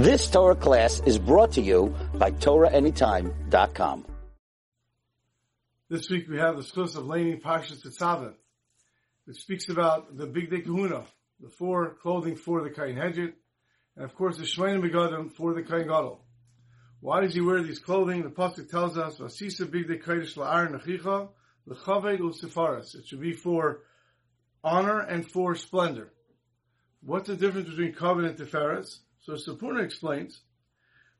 This Torah class is brought to you by TorahAnytime.com. This week we have the source of Laning Parshas Tetzaveh, which speaks about the Bigdei Kehunah, the four clothing for the Kain Hedjit, and of course the Shmeinim Begadim for the Kain Gadol. Why does he wear these clothing? The Pasuk tells us, Vasisa Big Day Kodesh La'ar Nechicha, L'chaved U'Sefaras. It should be for honor and for splendor. What's the difference between Kavod and Tiferes? So Sforno explains,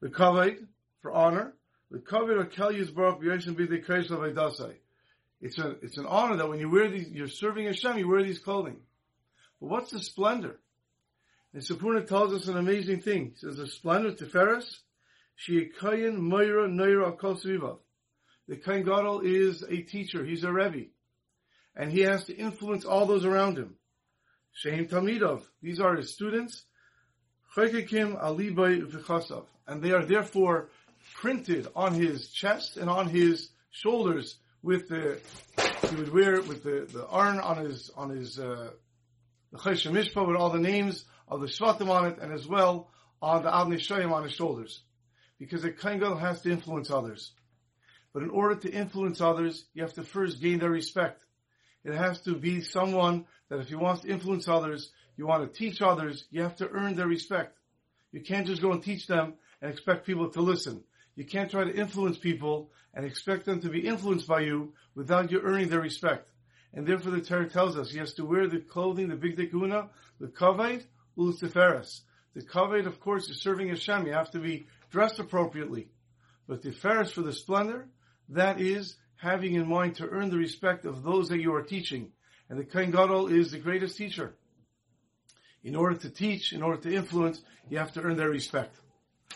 the Kavod, for honor, the Kavod of Kel Yisbarach B'Yoshem B'Dei Kodesh L'Vaydasai. It's a, it's an honor that when you wear these, you're serving Hashem, you wear these clothing. But what's the splendor? And Sforno tells us an amazing thing. He says the splendor Tiferes, Shiikayin Moira Neira Akol Svivav. The Kain Gadol is a teacher, he's a Rebbe. And he has to influence all those around him. Sheim Tamidov, these are his students. Alibay V'chasav. And they are therefore printed on his chest and on his shoulders with the, he would wear with the, the arn on his, on his, uh, the Choshen Mishpat with all the names of the Shvatim on it and as well on the Avnei Shoyim on his shoulders. Because the Kain has to influence others. But in order to influence others, you have to first gain their respect. It has to be someone that if you want to influence others, you want to teach others, you have to earn their respect. You can't just go and teach them and expect people to listen. You can't try to influence people and expect them to be influenced by you without you earning their respect. And therefore the Torah tells us he has to wear the clothing, the big dekuna, the kaved, ultiferes. The kaved, of course, is serving Hashem. You have to be dressed appropriately. But the ferris for the splendor, that is having in mind to earn the respect of those that you are teaching. And the Kain Gadol is the greatest teacher. In order to teach, in order to influence, you have to earn their respect.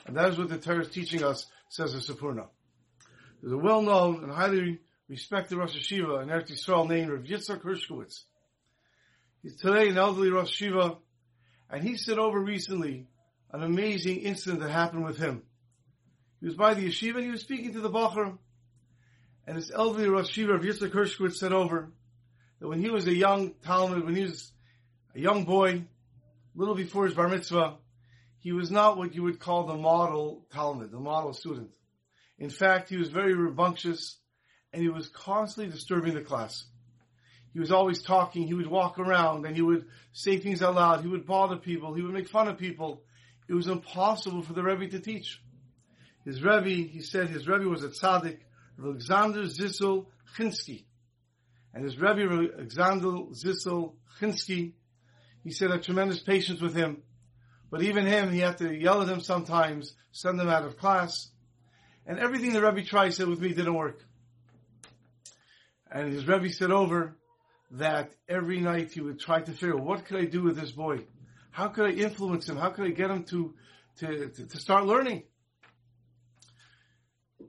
And that is what the Torah is teaching us, says the Sforno. There's a well-known and highly respected Rosh Yeshiva in Eretz Yisrael named Rav Yitzhak Hershkowitz. He's today an elderly Rosh Yeshiva, and he said over recently an amazing incident that happened with him. He was by the yeshiva and he was speaking to the Bachar, and this elderly Rosh Yeshiva of Yitzhak Hershkowitz said over that when he was a young talmid, when he was a young boy, little before his bar mitzvah, he was not what you would call the model talmid, the model student. In fact, he was very rambunctious and he was constantly disturbing the class. He was always talking, he would walk around and he would say things out loud, he would bother people, he would make fun of people. It was impossible for the Rebbe to teach. His Rebbe, he said his Rebbe was a tzaddik, Alexander Zissel Chinsky. And his Rebbe, Alexander Zissel Chinsky, he said I had tremendous patience with him. But even him, he had to yell at him sometimes, send him out of class. And everything the Rebbe tried said with me didn't work. And his Rebbe said over that every night he would try to figure, what could I do with this boy? How could I influence him? How could I get him to, to, to, to start learning?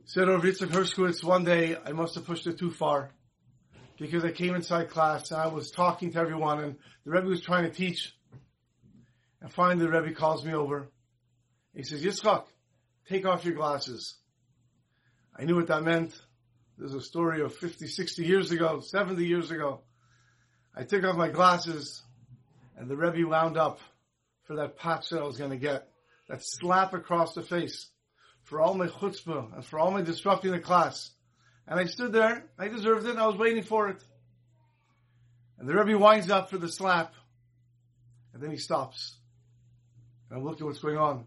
Said oh, over Yitzhak Hershkowitz, one day I must have pushed it too far because I came inside class and I was talking to everyone and the Rebbe was trying to teach. And finally the Rebbe calls me over. He says, Yitzchak, take off your glasses. I knew what that meant. There's a story of 50, 60 years ago, 70 years ago. I took off my glasses and the Rebbe wound up for that patch that I was going to get. That slap across the face for all my chutzpah and for all my disrupting the class. And I stood there, I deserved it, and I was waiting for it. And the Rebbe winds up for the slap, and then he stops. And I'm looking what's going on.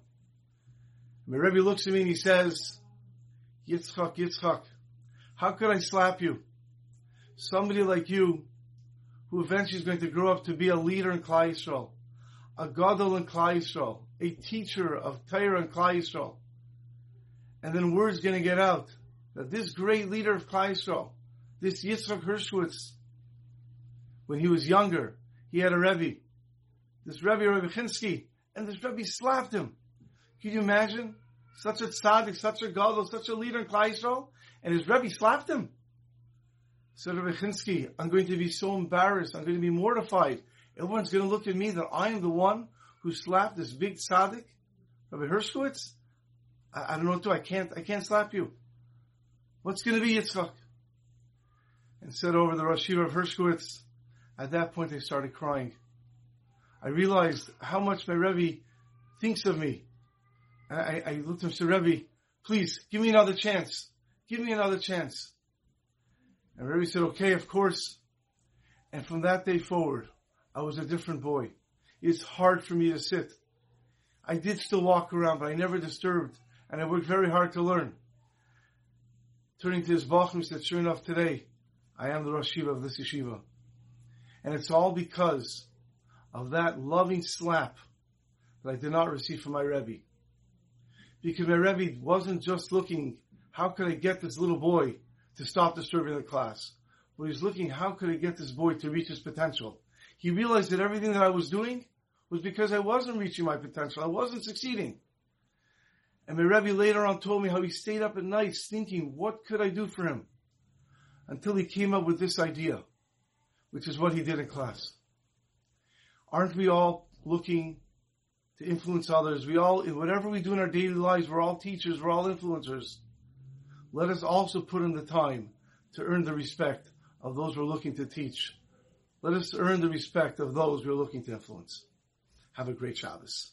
And the Rebbe looks at me and he says, Yitzchak, Yitzchak, how could I slap you? Somebody like you, who eventually is going to grow up to be a leader in Klal Yisrael, a gadol in Klal Yisrael, a teacher of Torah in Klal Yisrael. And then word's going to get out that this great leader of Klal Yisrael, oh, this Yitzchak Hershkowitz, when he was younger, he had a Rebbe, this Rebbe Rebbe Chinsky, and this Rebbe slapped him. Can you imagine? Such a tzaddik, such a gadol, such a leader in Klal Yisrael, oh, and his Rebbe slapped him. So Rebbe Chinsky, I'm going to be so embarrassed, I'm going to be mortified. Everyone's going to look at me that I am the one who slapped this big tzaddik, Rebbe Hershkowitz. I, I don't know what to do. I can't, I can't slap you. What's going to be Yitzchak? And said over the Rosh Yeshiva of Hershkowitz, at that point they started crying. I realized how much my Rebbe thinks of me. I, I looked at him and said, Rebbe, please give me another chance. Give me another chance. And Rebbe said, okay, of course. And from that day forward, I was a different boy. It's hard for me to sit. I did still walk around, but I never disturbed, and I worked very hard to learn. Turning to his Bachim, said, sure enough, today, I am the Rosh Yeshiva of this yeshiva. And it's all because of that loving slap that I did not receive from my Rebbe. Because my Rebbe wasn't just looking, how could I get this little boy to stop disturbing the class? But he was looking, how could I get this boy to reach his potential? He realized that everything that I was doing was because I wasn't reaching my potential. I wasn't succeeding. And my Rebbe later on told me how he stayed up at nights thinking, what could I do for him? Until he came up with this idea, which is what he did in class. Aren't we all looking to influence others? We all, in whatever we do in our daily lives, we're all teachers, we're all influencers. Let us also put in the time to earn the respect of those we're looking to teach. Let us earn the respect of those we're looking to influence. Have a great Shabbos.